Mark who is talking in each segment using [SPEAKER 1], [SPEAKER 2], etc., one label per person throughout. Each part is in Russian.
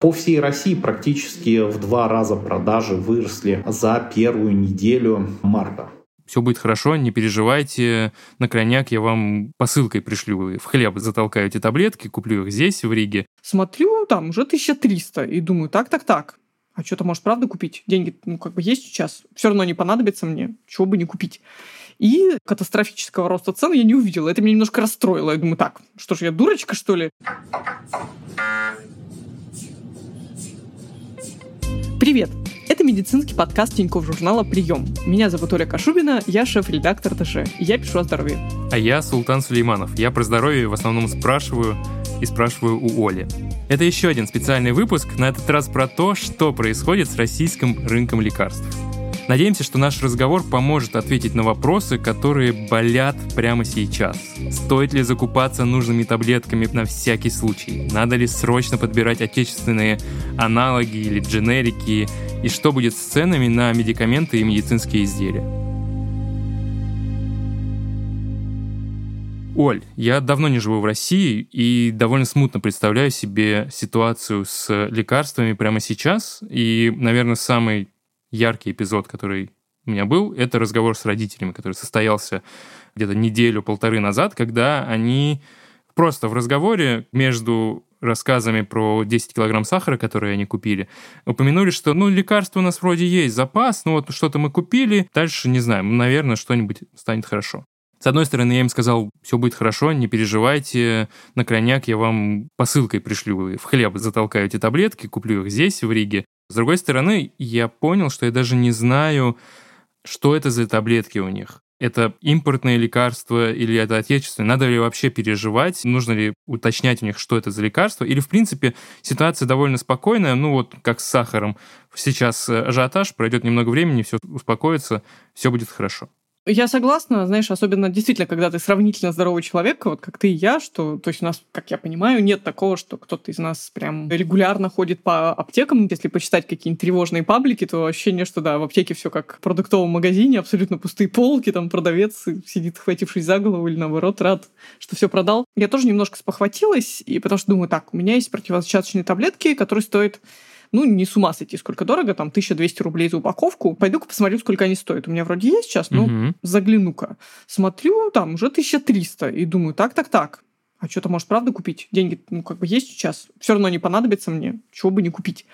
[SPEAKER 1] По всей России практически в два раза продажи выросли за первую неделю марта.
[SPEAKER 2] Все будет хорошо, не переживайте. На крайняк я вам посылкой пришлю. В хлеб затолкаю эти таблетки, куплю их здесь, в Риге.
[SPEAKER 3] Смотрю, там уже 1300. И думаю, так-так-так. А что-то, может, правда купить? Деньги, ну, как бы есть сейчас. Все равно не понадобится мне. Чего бы не купить. И катастрофического роста цен я не увидела. Это меня немножко расстроило. Я думаю, так, что ж, я дурочка, что ли? Привет! Это медицинский подкаст Тинькофф журнала «Прием». Меня зовут Оля Кашубина, я шеф-редактор ТЖ, я пишу о здоровье.
[SPEAKER 2] А я Султан Сулейманов. Я про здоровье в основном спрашиваю и спрашиваю у Оли. Это еще один специальный выпуск, на этот раз про то, что происходит с российским рынком лекарств. Надеемся, что наш разговор поможет ответить на вопросы, которые болят прямо сейчас. Стоит ли закупаться нужными таблетками на всякий случай? Надо ли срочно подбирать отечественные аналоги или дженерики? И что будет с ценами на медикаменты и медицинские изделия? Оль, я давно не живу в России и довольно смутно представляю себе ситуацию с лекарствами прямо сейчас. И, наверное, самый яркий эпизод, который у меня был, это разговор с родителями, который состоялся где-то неделю-полторы назад, когда они просто в разговоре между рассказами про 10 килограмм сахара, которые они купили, упомянули, что, ну, лекарства у нас вроде есть, запас, ну, вот что-то мы купили, дальше, не знаю, наверное, что-нибудь станет хорошо. С одной стороны, я им сказал, все будет хорошо, не переживайте, на крайняк я вам посылкой пришлю, в хлеб затолкаю эти таблетки, куплю их здесь, в Риге, с другой стороны, я понял, что я даже не знаю, что это за таблетки у них. Это импортное лекарство или это отечественное? Надо ли вообще переживать? Нужно ли уточнять у них, что это за лекарство? Или, в принципе, ситуация довольно спокойная, ну вот как с сахаром. Сейчас ажиотаж, пройдет немного времени, все успокоится, все будет хорошо.
[SPEAKER 3] Я согласна, знаешь, особенно действительно, когда ты сравнительно здоровый человек, вот как ты и я, что, то есть у нас, как я понимаю, нет такого, что кто-то из нас прям регулярно ходит по аптекам. Если почитать какие-нибудь тревожные паблики, то ощущение, что да, в аптеке все как в продуктовом магазине, абсолютно пустые полки, там продавец сидит, хватившись за голову или наоборот рад, что все продал. Я тоже немножко спохватилась, и потому что думаю, так, у меня есть противозачаточные таблетки, которые стоят ну, не с ума сойти, сколько дорого, там, 1200 рублей за упаковку. Пойду-ка посмотрю, сколько они стоят. У меня вроде есть сейчас, но угу. загляну-ка. Смотрю, там, уже 1300, и думаю, так-так-так, а что-то, может, правда купить? Деньги, ну, как бы есть сейчас, все равно не понадобится мне, чего бы не купить.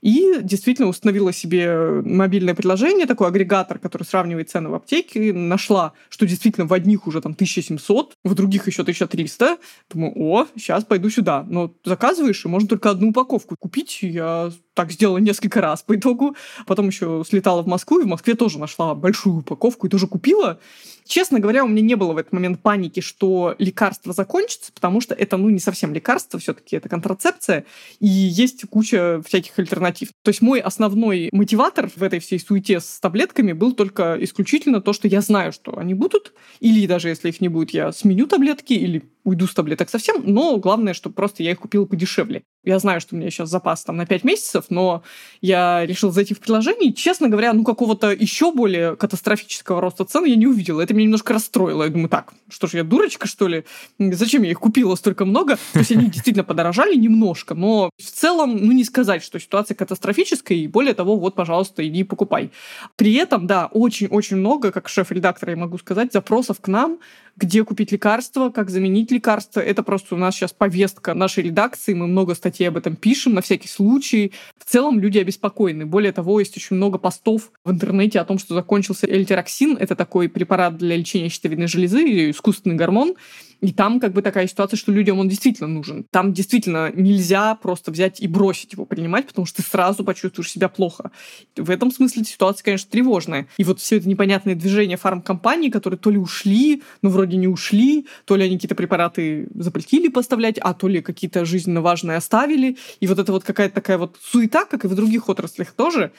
[SPEAKER 3] И действительно установила себе мобильное приложение, такой агрегатор, который сравнивает цены в аптеке. Нашла, что действительно в одних уже там 1700, в других еще 1300. Думаю, о, сейчас пойду сюда. Но заказываешь, и можно только одну упаковку купить. Я так сделала несколько раз по итогу. Потом еще слетала в Москву, и в Москве тоже нашла большую упаковку и тоже купила. Честно говоря, у меня не было в этот момент паники, что лекарство закончится, потому что это, ну, не совсем лекарство, все-таки это контрацепция, и есть куча всяких альтернатив. То есть мой основной мотиватор в этой всей суете с таблетками был только исключительно то, что я знаю, что они будут, или даже если их не будет, я сменю таблетки, или уйду с таблеток совсем, но главное, что просто я их купила подешевле. Я знаю, что у меня сейчас запас там на 5 месяцев, но я решил зайти в приложение, и, честно говоря, ну какого-то еще более катастрофического роста цен я не увидела. Это меня немножко расстроило. Я думаю, так, что ж, я дурочка, что ли? Зачем я их купила столько много? То есть они действительно подорожали немножко, но в целом, ну не сказать, что ситуация катастрофическая, и более того, вот, пожалуйста, иди покупай. При этом, да, очень-очень много, как шеф-редактора я могу сказать, запросов к нам, где купить лекарства, как заменить лекарства. Это просто у нас сейчас повестка нашей редакции, мы много статей об этом пишем на всякий случай. В целом люди обеспокоены. Более того, есть очень много постов в интернете о том, что закончился эльтероксин. Это такой препарат для лечения щитовидной железы, искусственный гормон. И там как бы такая ситуация, что людям он действительно нужен. Там действительно нельзя просто взять и бросить его принимать, потому что ты сразу почувствуешь себя плохо. В этом смысле ситуация, конечно, тревожная. И вот все это непонятное движение фармкомпаний, которые то ли ушли, но вроде не ушли, то ли они какие-то препараты запретили поставлять, а то ли какие-то жизненно важные оставили. И вот это вот какая-то такая вот суета, как и в других отраслях тоже,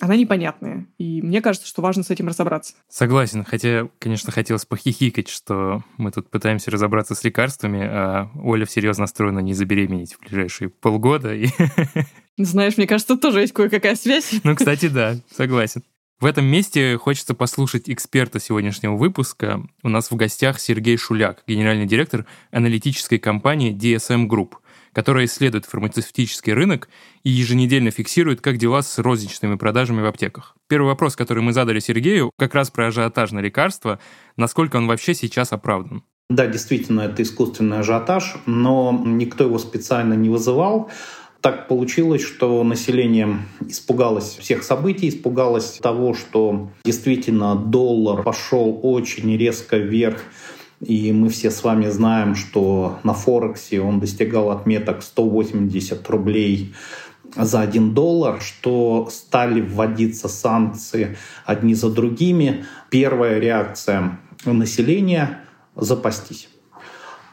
[SPEAKER 3] она непонятная. И мне кажется, что важно с этим разобраться.
[SPEAKER 2] Согласен. Хотя, конечно, хотелось похихикать, что мы тут пытаемся разобраться с лекарствами, а Оля всерьез настроена не забеременеть в ближайшие полгода. И...
[SPEAKER 3] Знаешь, мне кажется, тоже есть кое-какая связь.
[SPEAKER 2] Ну, кстати, да, согласен. В этом месте хочется послушать эксперта сегодняшнего выпуска. У нас в гостях Сергей Шуляк, генеральный директор аналитической компании DSM Group – которая исследует фармацевтический рынок и еженедельно фиксирует, как дела с розничными продажами в аптеках. Первый вопрос, который мы задали Сергею, как раз про ажиотаж на лекарства, насколько он вообще сейчас оправдан.
[SPEAKER 1] Да, действительно, это искусственный ажиотаж, но никто его специально не вызывал. Так получилось, что население испугалось всех событий, испугалось того, что действительно доллар пошел очень резко вверх. И мы все с вами знаем, что на Форексе он достигал отметок 180 рублей за один доллар, что стали вводиться санкции одни за другими. Первая реакция населения – запастись.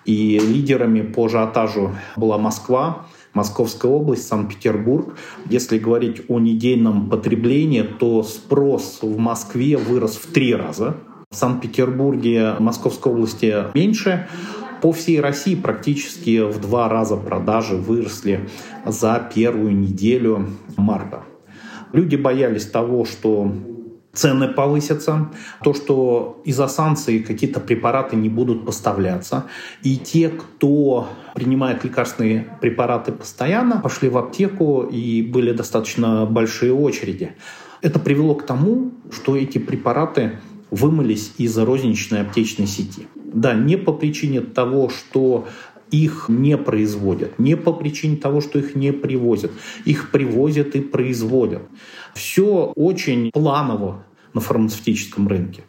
[SPEAKER 1] И лидерами по ажиотажу была Москва, Московская область, Санкт-Петербург. Если говорить о недельном потреблении, то спрос в Москве вырос в три раза. В Санкт-Петербурге, Московской области меньше. По всей России практически в два раза продажи выросли за первую неделю марта. Люди боялись того, что цены повысятся, то, что из-за санкций какие-то препараты не будут поставляться. И те, кто принимает лекарственные препараты постоянно, пошли в аптеку и были достаточно большие очереди. Это привело к тому, что эти препараты вымылись из розничной аптечной сети. Да, не по причине того, что их не производят, не по причине того, что их не привозят. Их привозят и производят. Все очень планово на фармацевтическом рынке.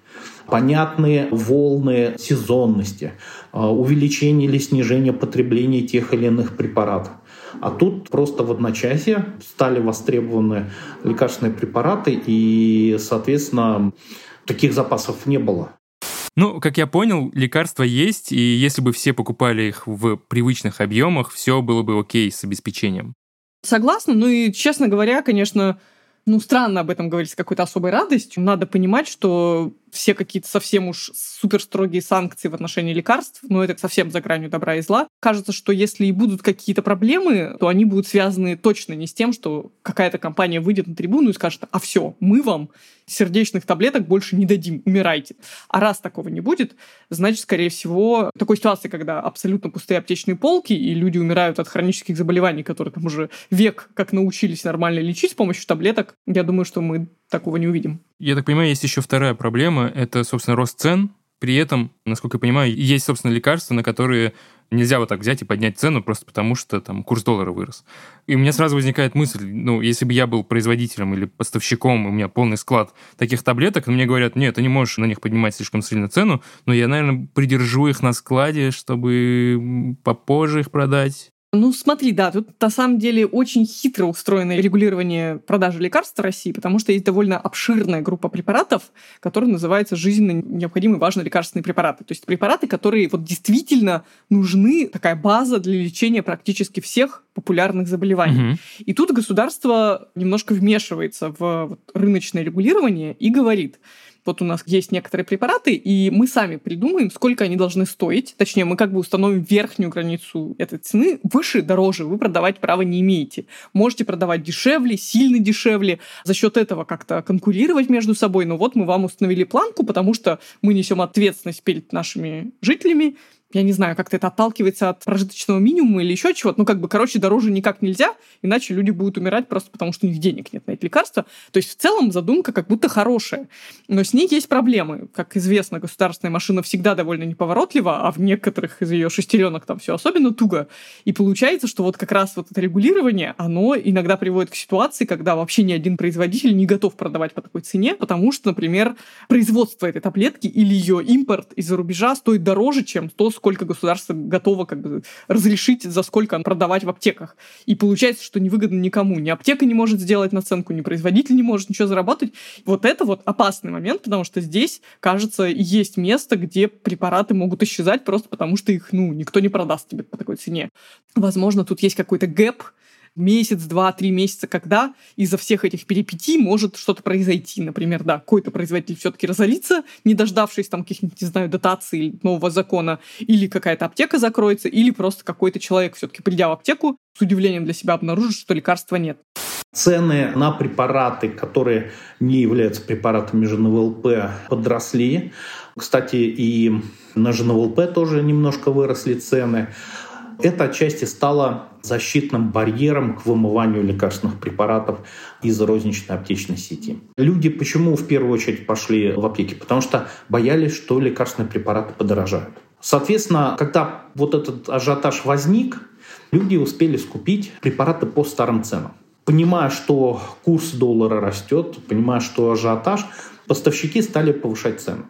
[SPEAKER 1] Понятные волны сезонности, а, увеличение или снижение потребления тех или иных препаратов. А тут просто в одночасье стали востребованы лекарственные препараты, и, соответственно, таких запасов не было.
[SPEAKER 2] Ну, как я понял, лекарства есть, и если бы все покупали их в привычных объемах, все было бы окей с обеспечением.
[SPEAKER 3] Согласна, ну и, честно говоря, конечно, ну, странно об этом говорить с какой-то особой радостью. Надо понимать, что все какие-то совсем уж супер строгие санкции в отношении лекарств, но это совсем за гранью добра и зла. Кажется, что если и будут какие-то проблемы, то они будут связаны точно не с тем, что какая-то компания выйдет на трибуну и скажет, а все, мы вам сердечных таблеток больше не дадим, умирайте. А раз такого не будет, значит, скорее всего, такой ситуации, когда абсолютно пустые аптечные полки, и люди умирают от хронических заболеваний, которые там уже век как научились нормально лечить с помощью таблеток, я думаю, что мы такого не увидим.
[SPEAKER 2] Я так понимаю, есть еще вторая проблема, это, собственно, рост цен. При этом, насколько я понимаю, есть, собственно, лекарства, на которые нельзя вот так взять и поднять цену просто потому, что там курс доллара вырос. И у меня сразу возникает мысль, ну, если бы я был производителем или поставщиком, у меня полный склад таких таблеток, мне говорят, нет, ты не можешь на них поднимать слишком сильно цену, но я, наверное, придержу их на складе, чтобы попозже их продать.
[SPEAKER 3] Ну, смотри, да, тут на самом деле очень хитро устроено регулирование продажи лекарств в России, потому что есть довольно обширная группа препаратов, которые называются жизненно необходимые важные лекарственные препараты. То есть препараты, которые вот действительно нужны, такая база для лечения практически всех популярных заболеваний. Угу. И тут государство немножко вмешивается в вот, рыночное регулирование и говорит, вот у нас есть некоторые препараты, и мы сами придумаем, сколько они должны стоить. Точнее, мы как бы установим верхнюю границу этой цены. Выше, дороже вы продавать права не имеете. Можете продавать дешевле, сильно дешевле, за счет этого как-то конкурировать между собой. Но вот мы вам установили планку, потому что мы несем ответственность перед нашими жителями, я не знаю, как-то это отталкивается от прожиточного минимума или еще чего-то. Ну, как бы, короче, дороже никак нельзя, иначе люди будут умирать просто потому, что у них денег нет на эти лекарства. То есть, в целом, задумка как будто хорошая. Но с ней есть проблемы. Как известно, государственная машина всегда довольно неповоротлива, а в некоторых из ее шестеренок там все особенно туго. И получается, что вот как раз вот это регулирование, оно иногда приводит к ситуации, когда вообще ни один производитель не готов продавать по такой цене, потому что, например, производство этой таблетки или ее импорт из-за рубежа стоит дороже, чем то, сколько государство готово как бы разрешить, за сколько продавать в аптеках. И получается, что невыгодно никому. Ни аптека не может сделать наценку, ни производитель не может ничего заработать. Вот это вот опасный момент, потому что здесь, кажется, есть место, где препараты могут исчезать просто потому, что их, ну, никто не продаст тебе по такой цене. Возможно, тут есть какой-то гэп, месяц, два, три месяца, когда из-за всех этих перипетий может что-то произойти. Например, да, какой-то производитель все-таки разорится, не дождавшись там каких-нибудь, не знаю, дотаций или нового закона, или какая-то аптека закроется, или просто какой-то человек все-таки, придя в аптеку, с удивлением для себя обнаружит, что лекарства нет.
[SPEAKER 1] Цены на препараты, которые не являются препаратами ЖНВЛП, подросли. Кстати, и на ЖНВЛП тоже немножко выросли цены. Это отчасти стало защитным барьером к вымыванию лекарственных препаратов из розничной аптечной сети. Люди почему в первую очередь пошли в аптеки? Потому что боялись, что лекарственные препараты подорожают. Соответственно, когда вот этот ажиотаж возник, люди успели скупить препараты по старым ценам. Понимая, что курс доллара растет, понимая, что ажиотаж, поставщики стали повышать цены.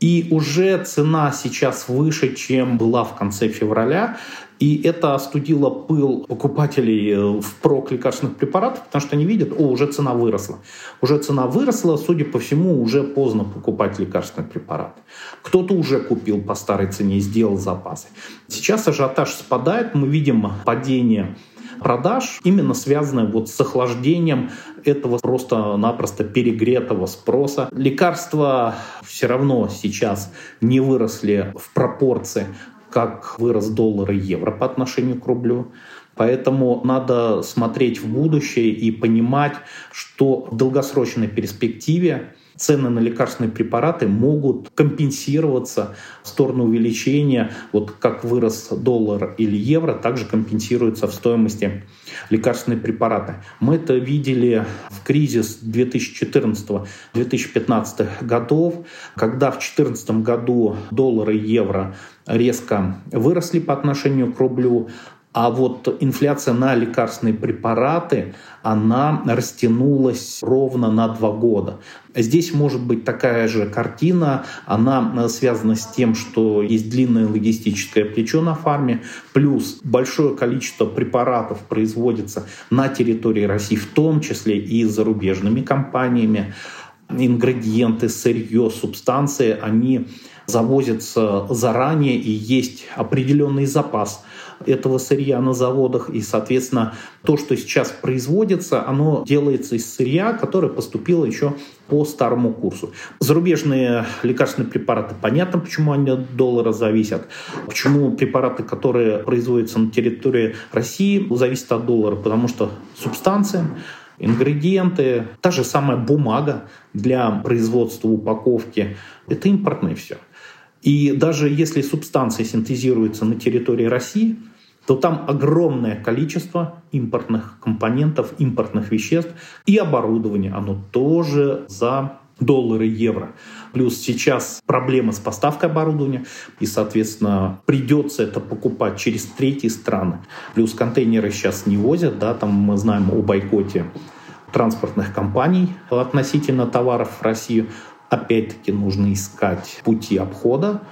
[SPEAKER 1] И уже цена сейчас выше, чем была в конце февраля. И это остудило пыл покупателей э, в прок лекарственных препаратов, потому что они видят, о, уже цена выросла. Уже цена выросла, судя по всему, уже поздно покупать лекарственный препарат. Кто-то уже купил по старой цене сделал запасы. Сейчас ажиотаж спадает, мы видим падение продаж, именно связанное вот с охлаждением этого просто-напросто перегретого спроса. Лекарства все равно сейчас не выросли в пропорции, как вырос доллар и евро по отношению к рублю. Поэтому надо смотреть в будущее и понимать, что в долгосрочной перспективе цены на лекарственные препараты могут компенсироваться в сторону увеличения, вот как вырос доллар или евро, также компенсируется в стоимости лекарственные препараты. Мы это видели в кризис 2014-2015 годов, когда в 2014 году доллар и евро резко выросли по отношению к рублю, а вот инфляция на лекарственные препараты, она растянулась ровно на два года. Здесь может быть такая же картина, она связана с тем, что есть длинное логистическое плечо на фарме, плюс большое количество препаратов производится на территории России, в том числе и зарубежными компаниями. Ингредиенты, сырье, субстанции, они завозятся заранее и есть определенный запас этого сырья на заводах. И, соответственно, то, что сейчас производится, оно делается из сырья, которое поступило еще по старому курсу. Зарубежные лекарственные препараты, понятно, почему они от доллара зависят. Почему препараты, которые производятся на территории России, зависят от доллара? Потому что субстанции, ингредиенты, та же самая бумага для производства упаковки, это импортное все. И даже если субстанции синтезируются на территории России, то там огромное количество импортных компонентов, импортных веществ и оборудование. Оно тоже за доллары, евро. Плюс сейчас проблема с поставкой оборудования, и, соответственно, придется это покупать через третьи страны. Плюс контейнеры сейчас не возят, да, там мы знаем о бойкоте транспортных компаний относительно товаров в Россию. Опять-таки нужно искать пути обхода.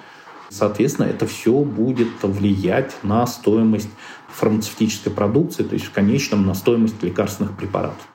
[SPEAKER 1] Соответственно, это все будет влиять на стоимость фармацевтической продукции, то есть в конечном на стоимость лекарственных препаратов.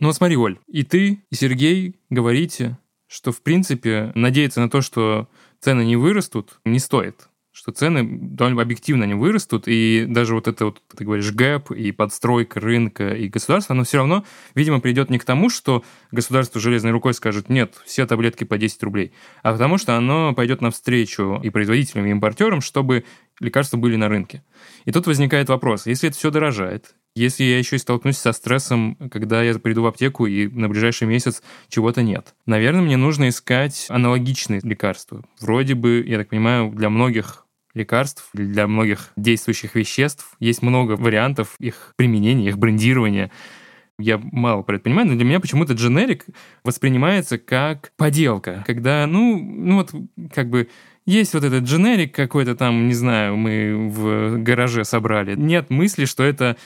[SPEAKER 2] Ну смотри, Оль, и ты, и Сергей говорите, что в принципе надеяться на то, что цены не вырастут, не стоит что цены довольно объективно не вырастут, и даже вот это вот, ты говоришь, гэп и подстройка рынка и государства, оно все равно, видимо, придет не к тому, что государство железной рукой скажет, нет, все таблетки по 10 рублей, а потому что оно пойдет навстречу и производителям, и импортерам, чтобы лекарства были на рынке. И тут возникает вопрос, если это все дорожает, если я еще и столкнусь со стрессом, когда я приду в аптеку и на ближайший месяц чего-то нет. Наверное, мне нужно искать аналогичные лекарства. Вроде бы, я так понимаю, для многих лекарств, для многих действующих веществ. Есть много вариантов их применения, их брендирования. Я мало про это понимаю, но для меня почему-то дженерик воспринимается как поделка, когда, ну, ну вот как бы есть вот этот дженерик какой-то там, не знаю, мы в гараже собрали. Нет мысли, что это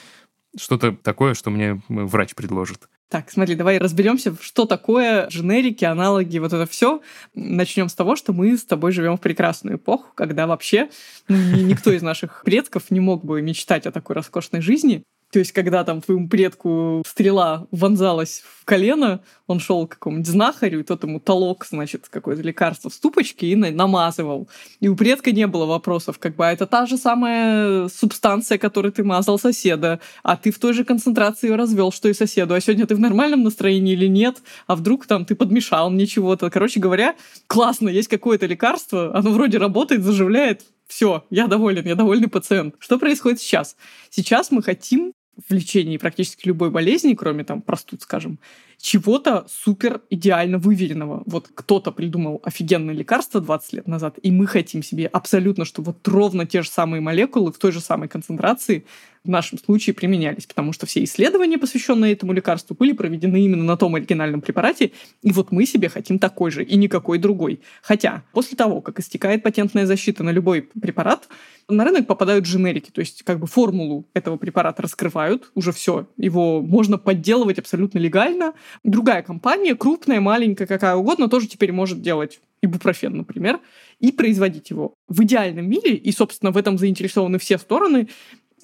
[SPEAKER 2] что-то такое, что мне врач предложит.
[SPEAKER 3] Так, смотри, давай разберемся, что такое дженерики, аналоги, вот это все. Начнем с того, что мы с тобой живем в прекрасную эпоху, когда вообще ну, никто из наших предков не мог бы мечтать о такой роскошной жизни. То есть, когда там твоему предку стрела вонзалась в колено, он шел к какому-нибудь знахарю, и тот ему толок, значит, какое-то лекарство в ступочке и намазывал. И у предка не было вопросов, как бы, а это та же самая субстанция, которой ты мазал соседа, а ты в той же концентрации ее развел, что и соседу, а сегодня ты в нормальном настроении или нет, а вдруг там ты подмешал мне чего-то. Короче говоря, классно, есть какое-то лекарство, оно вроде работает, заживляет, все, я доволен, я довольный пациент. Что происходит сейчас? Сейчас мы хотим в лечении практически любой болезни, кроме там простуд, скажем, чего-то супер идеально выверенного. Вот кто-то придумал офигенное лекарство 20 лет назад, и мы хотим себе абсолютно, что вот ровно те же самые молекулы в той же самой концентрации в нашем случае применялись, потому что все исследования, посвященные этому лекарству, были проведены именно на том оригинальном препарате, и вот мы себе хотим такой же и никакой другой. Хотя после того, как истекает патентная защита на любой препарат, на рынок попадают дженерики, то есть как бы формулу этого препарата раскрывают, уже все, его можно подделывать абсолютно легально. Другая компания, крупная, маленькая, какая угодно, тоже теперь может делать ибупрофен, например, и производить его. В идеальном мире, и, собственно, в этом заинтересованы все стороны,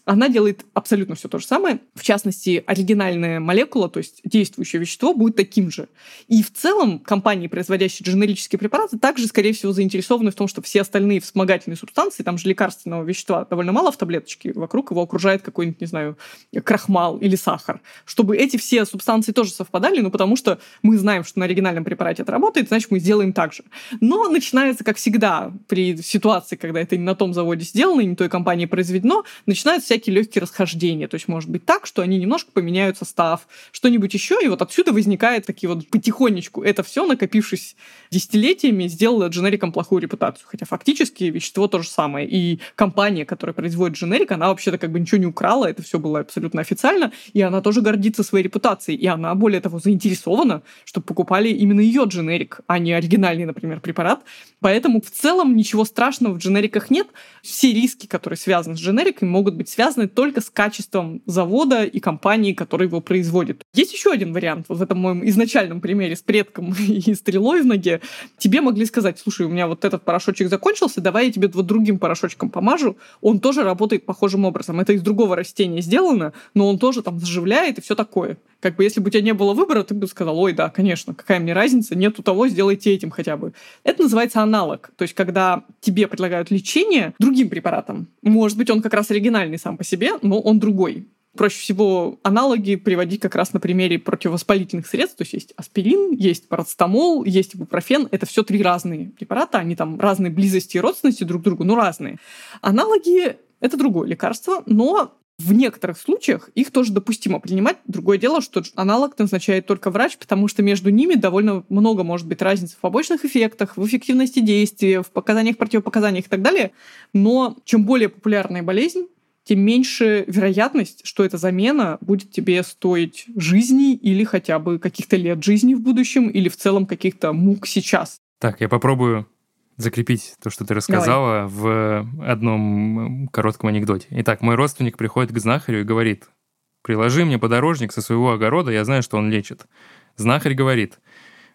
[SPEAKER 3] она делает абсолютно все то же самое. В частности, оригинальная молекула, то есть действующее вещество, будет таким же. И в целом компании, производящие дженерические препараты, также, скорее всего, заинтересованы в том, что все остальные вспомогательные субстанции, там же лекарственного вещества довольно мало в таблеточке, вокруг его окружает какой-нибудь, не знаю, крахмал или сахар, чтобы эти все субстанции тоже совпадали, ну потому что мы знаем, что на оригинальном препарате это работает, значит, мы сделаем так же. Но начинается, как всегда, при ситуации, когда это не на том заводе сделано, не той компании произведено, начинаются всякие всякие легкие расхождения. То есть может быть так, что они немножко поменяют состав, что-нибудь еще, и вот отсюда возникает такие вот потихонечку это все, накопившись десятилетиями, сделало дженериком плохую репутацию. Хотя фактически вещество то же самое. И компания, которая производит дженерик, она вообще-то как бы ничего не украла, это все было абсолютно официально, и она тоже гордится своей репутацией. И она, более того, заинтересована, чтобы покупали именно ее дженерик, а не оригинальный, например, препарат. Поэтому в целом ничего страшного в дженериках нет. Все риски, которые связаны с дженериками, могут быть связаны связаны только с качеством завода и компании, которая его производит. Есть еще один вариант. Вот в этом моем изначальном примере с предком и стрелой в ноге. Тебе могли сказать, слушай, у меня вот этот порошочек закончился, давай я тебе вот другим порошочком помажу. Он тоже работает похожим образом. Это из другого растения сделано, но он тоже там заживляет и все такое. Как бы если бы у тебя не было выбора, ты бы сказал, ой, да, конечно, какая мне разница, нету того, сделайте этим хотя бы. Это называется аналог. То есть, когда тебе предлагают лечение другим препаратом, может быть, он как раз оригинальный сам по себе, но он другой. Проще всего аналоги приводить как раз на примере противовоспалительных средств. То есть есть аспирин, есть парацетамол, есть ибупрофен. Это все три разные препарата. Они там разной близости и родственности друг к другу, но разные. Аналоги — это другое лекарство, но в некоторых случаях их тоже допустимо принимать. Другое дело, что аналог назначает только врач, потому что между ними довольно много может быть разницы в побочных эффектах, в эффективности действия, в показаниях, противопоказаниях и так далее. Но чем более популярная болезнь, тем меньше вероятность, что эта замена будет тебе стоить жизни или хотя бы каких-то лет жизни в будущем, или в целом каких-то мук сейчас.
[SPEAKER 2] Так, я попробую закрепить то, что ты рассказала, Давай. в одном коротком анекдоте. Итак, мой родственник приходит к знахарю и говорит, приложи мне подорожник со своего огорода, я знаю, что он лечит. Знахарь говорит,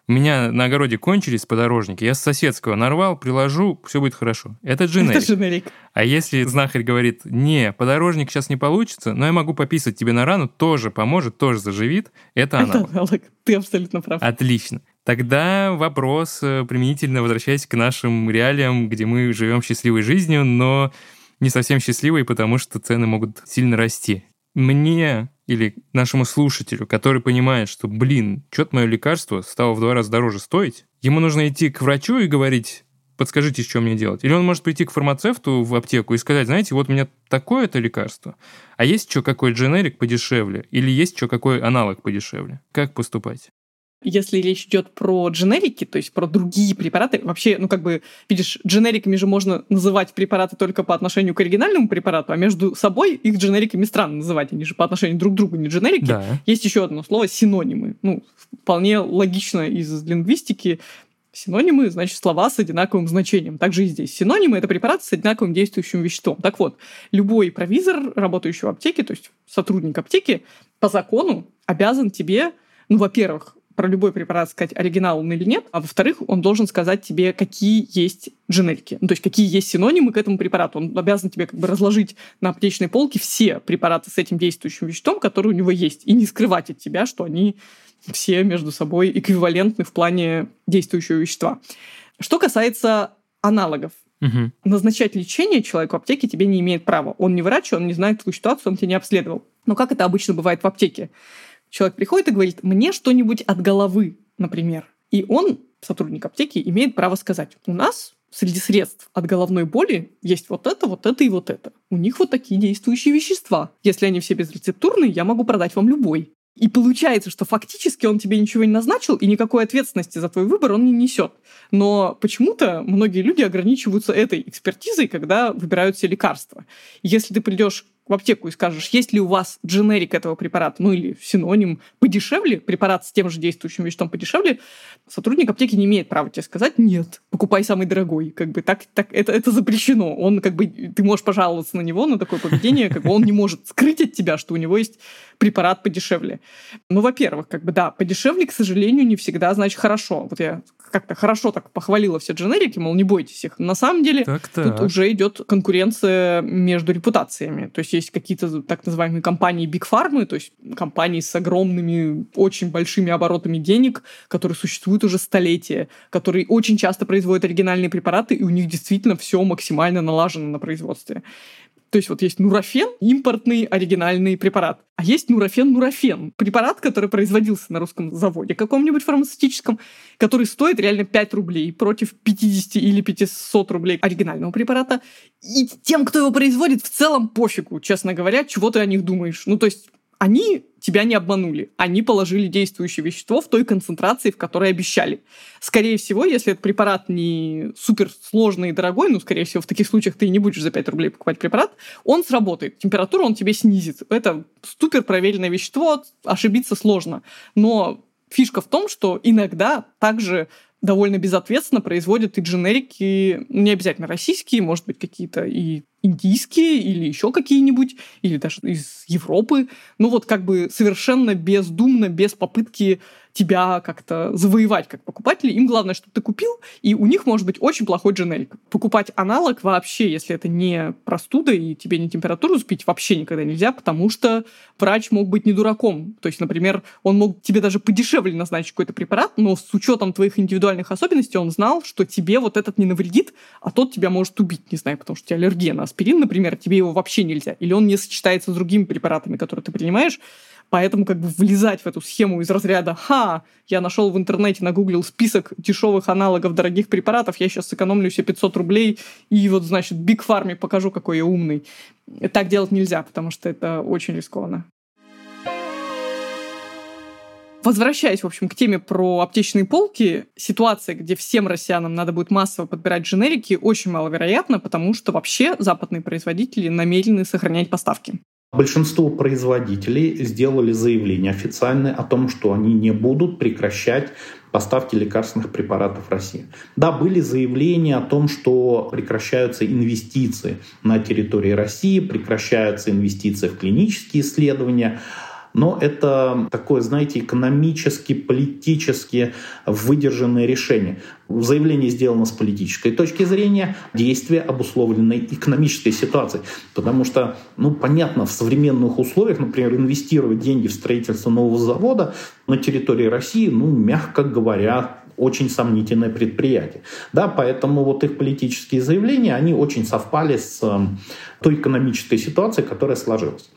[SPEAKER 2] у меня на огороде кончились подорожники, я с соседского нарвал, приложу, все будет хорошо. Это дженерик.
[SPEAKER 3] Это дженерик.
[SPEAKER 2] А если знахарь говорит, не, подорожник сейчас не получится, но я могу пописать тебе на рану, тоже поможет, тоже заживит, это аналог. Это аналог.
[SPEAKER 3] Ты абсолютно прав.
[SPEAKER 2] Отлично. Тогда вопрос э, применительно, возвращаясь к нашим реалиям, где мы живем счастливой жизнью, но не совсем счастливой, потому что цены могут сильно расти. Мне или нашему слушателю, который понимает, что, блин, что-то мое лекарство стало в два раза дороже стоить, ему нужно идти к врачу и говорить, подскажите, что мне делать. Или он может прийти к фармацевту в аптеку и сказать, знаете, вот у меня такое-то лекарство, а есть что какой дженерик подешевле, или есть что какой аналог подешевле. Как поступать?
[SPEAKER 3] Если речь идет про дженерики, то есть про другие препараты, вообще, ну как бы, видишь, дженериками же можно называть препараты только по отношению к оригинальному препарату, а между собой их дженериками странно называть, они же по отношению друг к другу не дженерики. Да. Есть еще одно слово синонимы. Ну, вполне логично из лингвистики. Синонимы, значит, слова с одинаковым значением. Также и здесь. Синонимы — это препараты с одинаковым действующим веществом. Так вот, любой провизор, работающий в аптеке, то есть сотрудник аптеки, по закону обязан тебе, ну, во-первых, про любой препарат сказать, оригинал он или нет, а во-вторых, он должен сказать тебе, какие есть дженерики, ну, то есть какие есть синонимы к этому препарату. Он обязан тебе как бы разложить на аптечной полке все препараты с этим действующим веществом, которые у него есть, и не скрывать от тебя, что они все между собой эквивалентны в плане действующего вещества. Что касается аналогов, Угу. Назначать лечение человеку в аптеке тебе не имеет права. Он не врач, он не знает твою ситуацию, он тебя не обследовал. Но как это обычно бывает в аптеке? Человек приходит и говорит, мне что-нибудь от головы, например. И он, сотрудник аптеки, имеет право сказать, у нас среди средств от головной боли есть вот это, вот это и вот это. У них вот такие действующие вещества. Если они все безрецептурные, я могу продать вам любой. И получается, что фактически он тебе ничего не назначил, и никакой ответственности за твой выбор он не несет. Но почему-то многие люди ограничиваются этой экспертизой, когда выбирают все лекарства. Если ты придешь в аптеку и скажешь, есть ли у вас дженерик этого препарата, ну или синоним подешевле, препарат с тем же действующим веществом подешевле, сотрудник аптеки не имеет права тебе сказать нет, покупай самый дорогой. Как бы так, так это, это запрещено. Он как бы, ты можешь пожаловаться на него, на такое поведение, как бы он не может скрыть от тебя, что у него есть препарат подешевле. Ну, во-первых, как бы да, подешевле, к сожалению, не всегда значит хорошо. Вот я как-то хорошо так похвалила все дженерики, мол, не бойтесь их. На самом деле так -так. тут уже идет конкуренция между репутациями. То есть есть какие-то так называемые компании Big Pharma, то есть компании с огромными, очень большими оборотами денег, которые существуют уже столетия, которые очень часто производят оригинальные препараты, и у них действительно все максимально налажено на производстве. То есть вот есть нурофен, импортный оригинальный препарат. А есть нурофен-нурофен. Препарат, который производился на русском заводе каком-нибудь фармацевтическом, который стоит реально 5 рублей против 50 или 500 рублей оригинального препарата. И тем, кто его производит, в целом пофигу, честно говоря, чего ты о них думаешь. Ну, то есть они тебя не обманули. Они положили действующее вещество в той концентрации, в которой обещали. Скорее всего, если этот препарат не супер сложный и дорогой, ну, скорее всего, в таких случаях ты не будешь за 5 рублей покупать препарат, он сработает. Температуру он тебе снизит. Это супер проверенное вещество, ошибиться сложно. Но фишка в том, что иногда также довольно безответственно производят и дженерики, не обязательно российские, может быть, какие-то и индийские или еще какие-нибудь, или даже из Европы. Ну вот как бы совершенно бездумно, без попытки тебя как-то завоевать как покупателя. Им главное, чтобы ты купил, и у них может быть очень плохой дженерик. Покупать аналог вообще, если это не простуда и тебе не температуру сбить, вообще никогда нельзя, потому что врач мог быть не дураком. То есть, например, он мог тебе даже подешевле назначить какой-то препарат, но с учетом твоих индивидуальных особенностей он знал, что тебе вот этот не навредит, а тот тебя может убить, не знаю, потому что у тебя аллергия на аспирин, например, тебе его вообще нельзя. Или он не сочетается с другими препаратами, которые ты принимаешь, Поэтому как бы влезать в эту схему из разряда «Ха, я нашел в интернете, нагуглил список дешевых аналогов дорогих препаратов, я сейчас сэкономлю себе 500 рублей и вот, значит, Биг Фарме покажу, какой я умный». Так делать нельзя, потому что это очень рискованно. Возвращаясь, в общем, к теме про аптечные полки, ситуация, где всем россиянам надо будет массово подбирать дженерики, очень маловероятна, потому что вообще западные производители намерены сохранять поставки.
[SPEAKER 1] Большинство производителей сделали заявление официальное о том, что они не будут прекращать поставки лекарственных препаратов в России. Да, были заявления о том, что прекращаются инвестиции на территории России, прекращаются инвестиции в клинические исследования но это такое, знаете, экономически, политически выдержанное решение. Заявление сделано с политической точки зрения, действие обусловленной экономической ситуацией. Потому что, ну, понятно, в современных условиях, например, инвестировать деньги в строительство нового завода на территории России, ну, мягко говоря, очень сомнительное предприятие. Да, поэтому вот их политические заявления, они очень совпали с э, той экономической ситуацией, которая сложилась.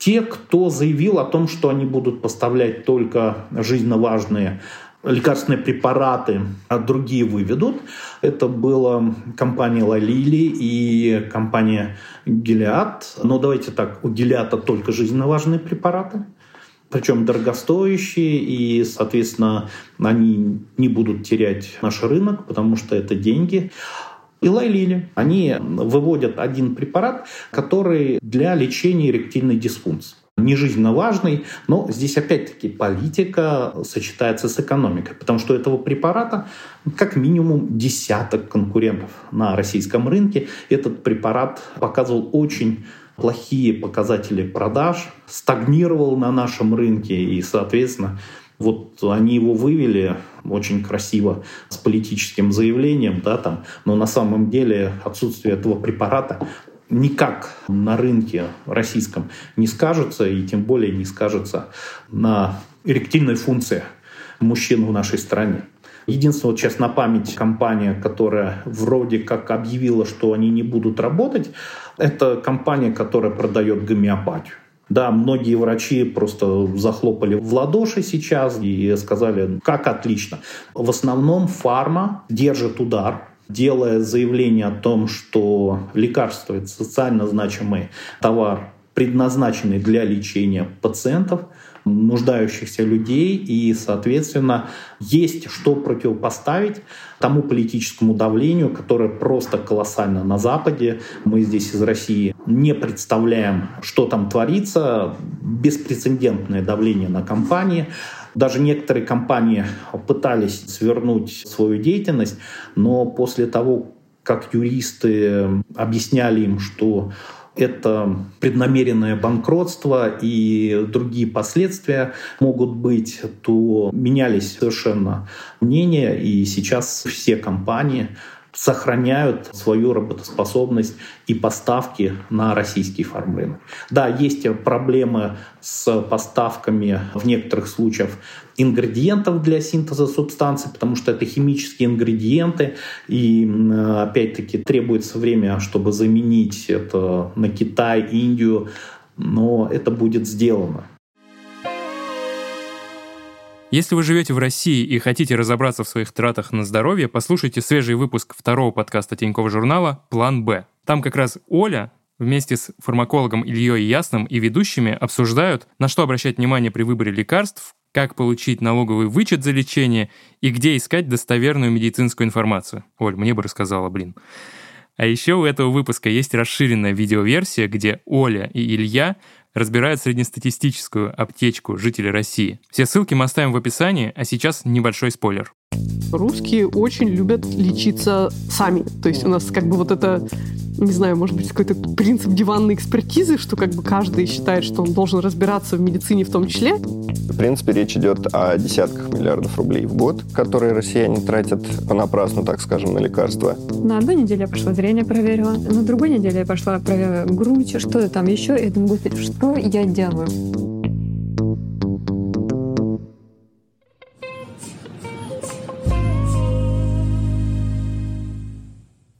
[SPEAKER 1] Те, кто заявил о том, что они будут поставлять только жизненно важные лекарственные препараты, а другие выведут. Это была компания Лалили и компания Гелиад. Но давайте так, у Гелиада только жизненно важные препараты, причем дорогостоящие, и, соответственно, они не будут терять наш рынок, потому что это деньги. Илай Лили. Они выводят один препарат, который для лечения эректильной дисфункции не жизненно важный, но здесь опять-таки политика сочетается с экономикой, потому что этого препарата как минимум десяток конкурентов на российском рынке. Этот препарат показывал очень плохие показатели продаж, стагнировал на нашем рынке и, соответственно, вот они его вывели очень красиво с политическим заявлением, да, там, но на самом деле отсутствие этого препарата никак на рынке российском не скажется, и тем более не скажется на эректильной функции мужчин в нашей стране. Единственная, вот сейчас на память компания, которая вроде как объявила, что они не будут работать, это компания, которая продает гомеопатию. Да, многие врачи просто захлопали в ладоши сейчас и сказали, как отлично. В основном фарма держит удар, делая заявление о том, что лекарство – это социально значимый товар, предназначенный для лечения пациентов, нуждающихся людей, и, соответственно, есть что противопоставить тому политическому давлению, которое просто колоссально на Западе. Мы здесь из России не представляем, что там творится. Беспрецедентное давление на компании. Даже некоторые компании пытались свернуть свою деятельность, но после того, как юристы объясняли им, что это преднамеренное банкротство и другие последствия могут быть, то менялись совершенно мнения, и сейчас все компании сохраняют свою работоспособность и поставки на российский фармрынок. Да, есть проблемы с поставками в некоторых случаях ингредиентов для синтеза субстанций, потому что это химические ингредиенты, и опять-таки требуется время, чтобы заменить это на Китай, Индию, но это будет сделано.
[SPEAKER 2] Если вы живете в России и хотите разобраться в своих тратах на здоровье, послушайте свежий выпуск второго подкаста Тинькова журнала «План Б». Там как раз Оля вместе с фармакологом Ильей Ясным и ведущими обсуждают, на что обращать внимание при выборе лекарств, как получить налоговый вычет за лечение и где искать достоверную медицинскую информацию. Оль, мне бы рассказала, блин. А еще у этого выпуска есть расширенная видеоверсия, где Оля и Илья разбирают среднестатистическую аптечку жителей России. Все ссылки мы оставим в описании, а сейчас небольшой спойлер.
[SPEAKER 3] Русские очень любят лечиться сами. То есть у нас как бы вот это не знаю, может быть, какой-то принцип диванной экспертизы, что как бы каждый считает, что он должен разбираться в медицине в том числе?
[SPEAKER 4] В принципе, речь идет о десятках миллиардов рублей в год, которые россияне тратят понапрасну, так скажем, на лекарства.
[SPEAKER 5] На одной неделе я пошла зрение проверила, на другой неделе я пошла проверила грудь, что там еще. И я думаю, господи, что я делаю?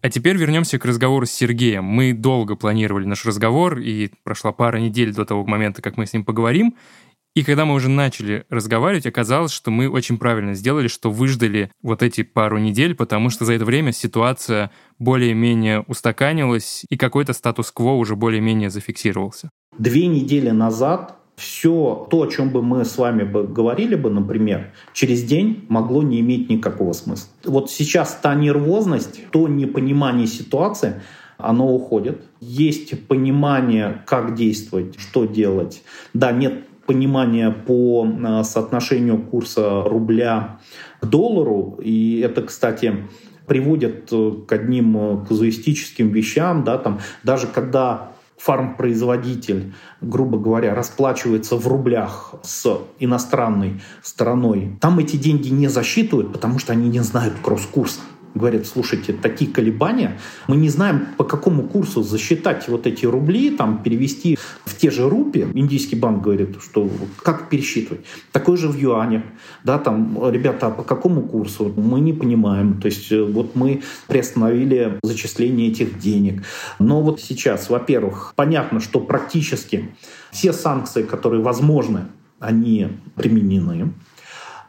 [SPEAKER 2] А теперь вернемся к разговору с Сергеем. Мы долго планировали наш разговор, и прошла пара недель до того момента, как мы с ним поговорим. И когда мы уже начали разговаривать, оказалось, что мы очень правильно сделали, что выждали вот эти пару недель, потому что за это время ситуация более-менее устаканилась, и какой-то статус-кво уже более-менее зафиксировался.
[SPEAKER 1] Две недели назад все то, о чем бы мы с вами бы говорили бы, например, через день могло не иметь никакого смысла. Вот сейчас та нервозность, то непонимание ситуации, оно уходит. Есть понимание, как действовать, что делать. Да, нет понимания по э, соотношению курса рубля к доллару. И это, кстати, приводит э, к одним э, казуистическим вещам. Да, там, даже когда фармпроизводитель, грубо говоря, расплачивается в рублях с иностранной стороной, там эти деньги не засчитывают, потому что они не знают кросс-курса говорят, слушайте, такие колебания, мы не знаем, по какому курсу засчитать вот эти рубли, там, перевести в те же рупи. Индийский банк говорит, что как пересчитывать. Такое же в юанях. Да, там, ребята, а по какому курсу? Мы не понимаем. То есть э, вот мы приостановили зачисление этих денег. Но вот сейчас, во-первых, понятно, что практически все санкции, которые возможны, они применены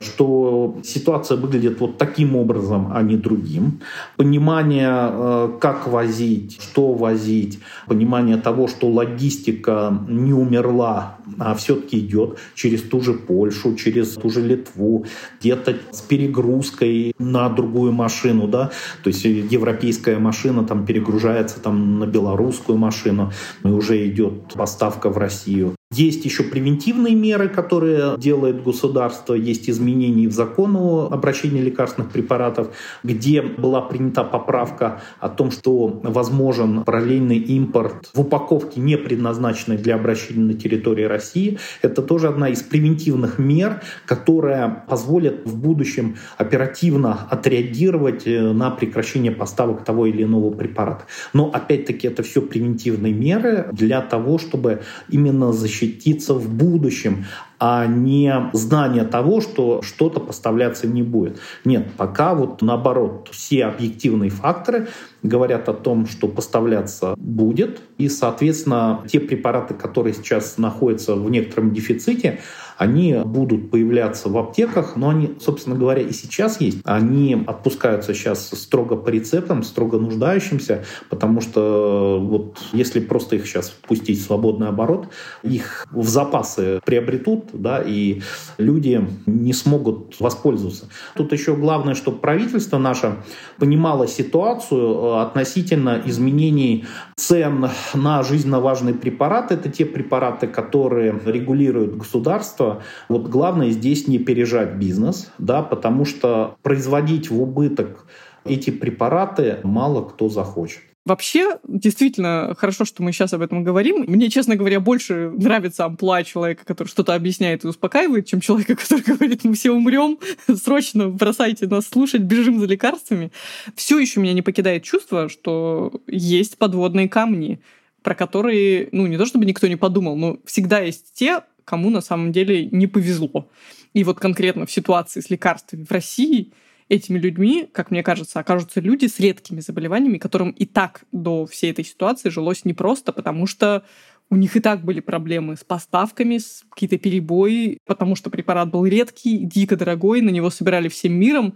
[SPEAKER 1] что ситуация выглядит вот таким образом, а не другим. Понимание, э, как возить, что возить, понимание того, что логистика не умерла, а все-таки идет через ту же Польшу, через ту же Литву, где-то с перегрузкой на другую машину, да, то есть европейская машина там перегружается там на белорусскую машину, и уже идет поставка в Россию. Есть еще превентивные меры, которые делает государство, есть изменения в закон о обращении лекарственных препаратов, где была принята поправка о том, что возможен параллельный импорт в упаковке, не предназначенной для обращения на территории России. Это тоже одна из превентивных мер, которая позволит в будущем оперативно отреагировать э, на прекращение поставок того или иного препарата. Но опять-таки это все превентивные меры для того, чтобы именно защитить защититься в будущем, а не знание того, что что-то поставляться не будет. Нет, пока вот наоборот, все объективные факторы говорят о том, что поставляться будет, и, соответственно, те препараты, которые сейчас находятся в некотором дефиците, они будут появляться в аптеках, но они, собственно говоря, и сейчас есть. Они отпускаются сейчас строго по рецептам, строго нуждающимся, потому что вот если просто их сейчас впустить в свободный оборот, их в запасы приобретут, да, и люди не смогут воспользоваться. Тут еще главное, чтобы правительство наше понимало ситуацию э, относительно изменений цен на жизненно важные препараты. Это те препараты, которые регулирует государство. Вот главное здесь не пережать бизнес, да, потому что производить в убыток эти препараты мало кто захочет.
[SPEAKER 3] Вообще, действительно, хорошо, что мы сейчас об этом говорим. Мне, честно говоря, больше нравится амплуа человека, который что-то объясняет и успокаивает, чем человека, который говорит, мы все умрем, срочно бросайте нас слушать, бежим за лекарствами. Все еще меня не покидает чувство, что есть подводные камни, про которые, ну, не то чтобы никто не подумал, но всегда есть те, кому на самом деле не повезло. И вот конкретно в ситуации с лекарствами в России – этими людьми, как мне кажется, окажутся люди с редкими заболеваниями, которым и так до всей этой ситуации жилось непросто, потому что у них и так были проблемы с поставками, с какие-то перебои, потому что препарат был редкий, дико дорогой, на него собирали всем миром.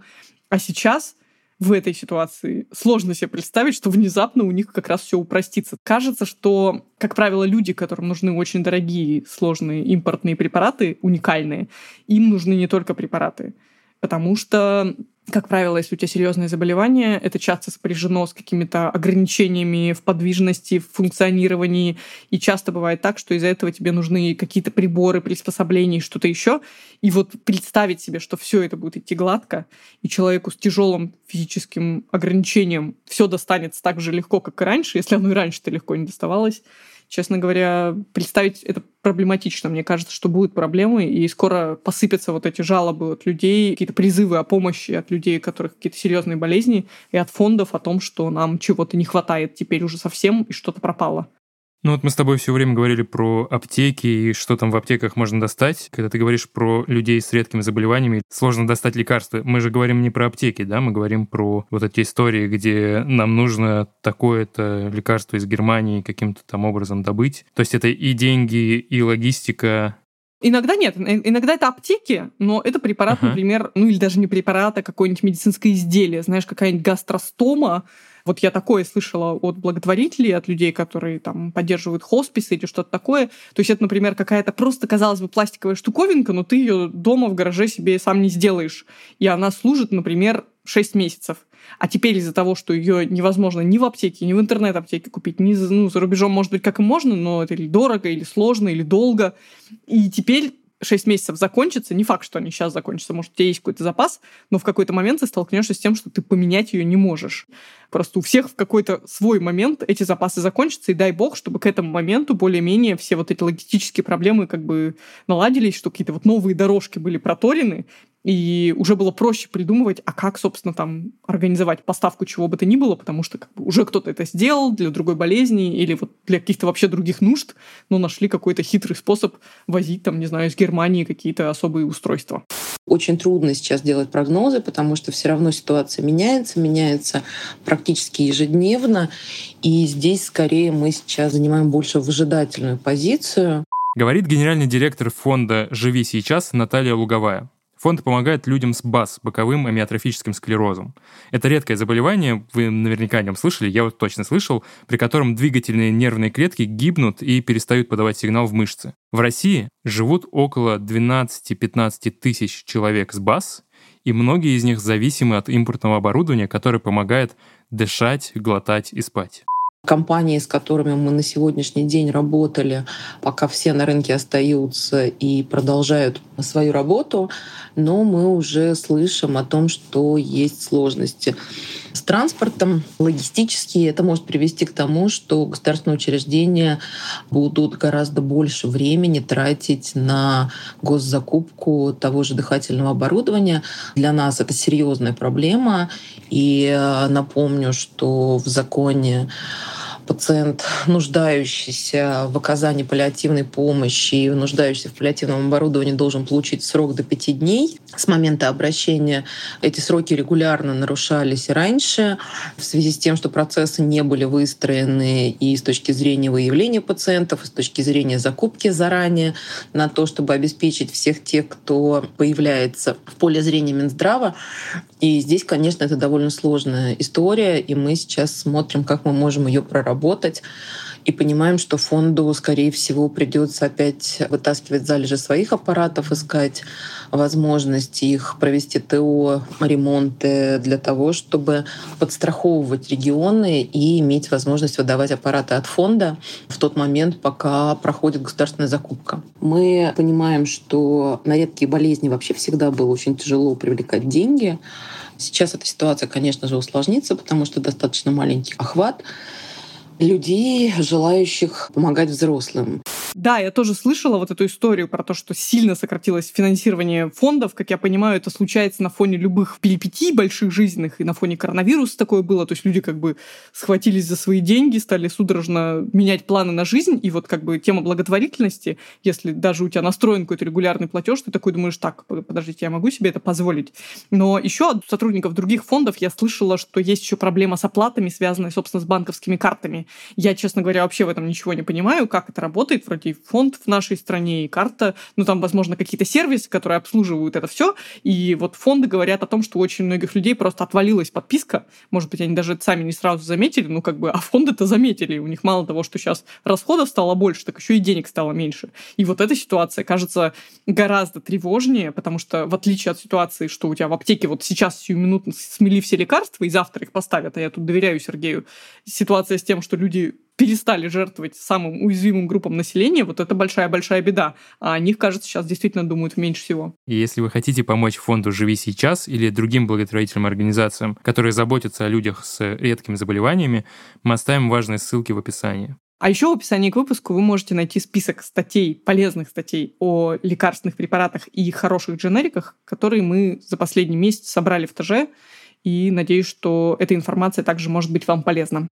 [SPEAKER 3] А сейчас в этой ситуации сложно себе представить, что внезапно у них как раз все упростится. Кажется, что, как правило, люди, которым нужны очень дорогие, сложные импортные препараты, уникальные, им нужны не только препараты. Потому что как правило, если у тебя серьезные заболевания, это часто сопряжено с какими-то ограничениями в подвижности, в функционировании. И часто бывает так, что из-за этого тебе нужны какие-то приборы, приспособления, что-то еще. И вот представить себе, что все это будет идти гладко, и человеку с тяжелым физическим ограничением все достанется так же легко, как и раньше, если оно и раньше-то легко не доставалось, честно говоря, представить это проблематично. Мне кажется, что будут проблемы, и скоро посыпятся вот эти жалобы от людей, какие-то призывы о помощи от людей, у которых какие-то серьезные болезни, и от фондов о том, что нам чего-то не хватает теперь уже совсем, и что-то пропало.
[SPEAKER 2] Ну вот мы с тобой все время говорили про аптеки и что там в аптеках можно достать. Когда ты говоришь про людей с редкими заболеваниями, сложно достать лекарства. Мы же говорим не про аптеки, да, мы говорим про вот эти истории, где нам нужно такое-то лекарство из Германии каким-то там образом добыть. То есть это и деньги, и логистика,
[SPEAKER 3] Иногда нет. Иногда это аптеки, но это препарат, ага. например, ну или даже не препарат, а какое-нибудь медицинское изделие. Знаешь, какая-нибудь гастростома, вот я такое слышала от благотворителей, от людей, которые там поддерживают хосписы или что-то такое. То есть это, например, какая-то просто, казалось бы, пластиковая штуковинка, но ты ее дома в гараже себе сам не сделаешь. И она служит, например, 6 месяцев. А теперь из-за того, что ее невозможно ни в аптеке, ни в интернет-аптеке купить, ни за, ну, за рубежом, может быть, как и можно, но это или дорого, или сложно, или долго. И теперь 6 месяцев закончится, не факт, что они сейчас закончатся, может, у тебя есть какой-то запас, но в какой-то момент ты столкнешься с тем, что ты поменять ее не можешь. Просто у всех в какой-то свой момент эти запасы закончатся, и дай бог, чтобы к этому моменту более-менее все вот эти логистические проблемы как бы наладились, что какие-то вот новые дорожки были проторены, и уже было проще придумывать, а как, собственно, там организовать поставку чего бы то ни было, потому что как бы, уже кто-то это сделал для другой болезни или вот для каких-то вообще других нужд, но нашли какой-то хитрый способ возить, там, не знаю, из Германии какие-то особые устройства.
[SPEAKER 6] Очень трудно сейчас делать прогнозы, потому что все равно ситуация меняется, меняется практически ежедневно. И здесь скорее мы сейчас занимаем больше выжидательную позицию.
[SPEAKER 2] Говорит генеральный директор фонда «Живи сейчас» Наталья Луговая. Фонд помогает людям с БАС, боковым амиотрофическим склерозом. Это редкое заболевание, вы наверняка о нем слышали, я вот точно слышал, при котором двигательные нервные клетки гибнут и перестают подавать сигнал в мышцы. В России живут около 12-15 тысяч человек с БАС, и многие из них зависимы от импортного оборудования, которое помогает дышать, глотать и спать
[SPEAKER 6] компании, с которыми мы на сегодняшний день работали, пока все на рынке остаются и продолжают свою работу, но мы уже слышим о том, что есть сложности с транспортом, логистические. Это может привести к тому, что государственные учреждения будут гораздо больше времени тратить на госзакупку того же дыхательного оборудования. Для нас это серьезная проблема. И э, напомню, что в законе пациент, нуждающийся в оказании паллиативной помощи и нуждающийся в паллиативном оборудовании, должен получить срок до пяти дней с момента обращения. Эти сроки регулярно нарушались и раньше в связи с тем, что процессы не были выстроены и с точки зрения выявления пациентов, и с точки зрения закупки заранее на то, чтобы обеспечить всех тех, кто появляется в поле зрения Минздрава. И здесь, конечно, это довольно сложная история, и мы сейчас смотрим, как мы можем ее проработать и понимаем, что фонду, скорее всего, придется опять вытаскивать залежи своих аппаратов, искать возможности их провести ТО, ремонты для того, чтобы подстраховывать регионы и иметь возможность выдавать аппараты от фонда в тот момент, пока проходит государственная закупка. Мы понимаем, что на редкие болезни вообще всегда было очень тяжело привлекать деньги. Сейчас эта ситуация, конечно же, усложнится, потому что достаточно маленький охват людей, желающих помогать взрослым.
[SPEAKER 3] Да, я тоже слышала вот эту историю про то, что сильно сократилось финансирование фондов. Как я понимаю, это случается на фоне любых перипетий больших жизненных, и на фоне коронавируса такое было. То есть люди как бы схватились за свои деньги, стали судорожно менять планы на жизнь. И вот как бы тема благотворительности, если даже у тебя настроен какой-то регулярный платеж, ты такой думаешь, так, подождите, я могу себе это позволить. Но еще от сотрудников других фондов я слышала, что есть еще проблема с оплатами, связанная, собственно, с банковскими картами. Я, честно говоря, вообще в этом ничего не понимаю, как это работает. Вроде и фонд в нашей стране, и карта. Ну, там, возможно, какие-то сервисы, которые обслуживают это все. И вот фонды говорят о том, что у очень многих людей просто отвалилась подписка. Может быть, они даже сами не сразу заметили, ну, как бы, а фонды-то заметили. У них мало того, что сейчас расходов стало больше, так еще и денег стало меньше. И вот эта ситуация кажется гораздо тревожнее, потому что в отличие от ситуации, что у тебя в аптеке вот сейчас сиюминутно смели все лекарства и завтра их поставят, а я тут доверяю Сергею, ситуация с тем, что люди перестали жертвовать самым уязвимым группам населения, вот это большая-большая беда. А о них, кажется, сейчас действительно думают меньше всего.
[SPEAKER 2] И если вы хотите помочь фонду «Живи сейчас» или другим благотворительным организациям, которые заботятся о людях с редкими заболеваниями, мы оставим важные ссылки в описании.
[SPEAKER 3] А еще в описании к выпуску вы можете найти список статей, полезных статей о лекарственных препаратах и хороших дженериках, которые мы за последний месяц собрали в ТЖ, и надеюсь, что эта информация также может быть вам полезна.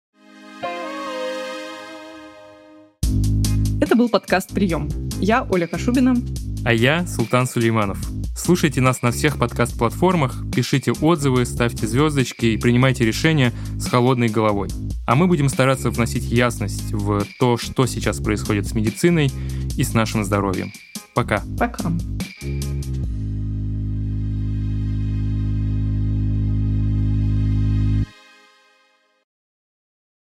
[SPEAKER 3] Был подкаст «Прием». Я Оля Кашубина.
[SPEAKER 2] А я Султан Сулейманов. Слушайте нас на всех подкаст-платформах, пишите отзывы, ставьте звездочки и принимайте решения с холодной головой. А мы будем стараться вносить ясность в то, что сейчас происходит с медициной и с нашим здоровьем. Пока.
[SPEAKER 3] Пока.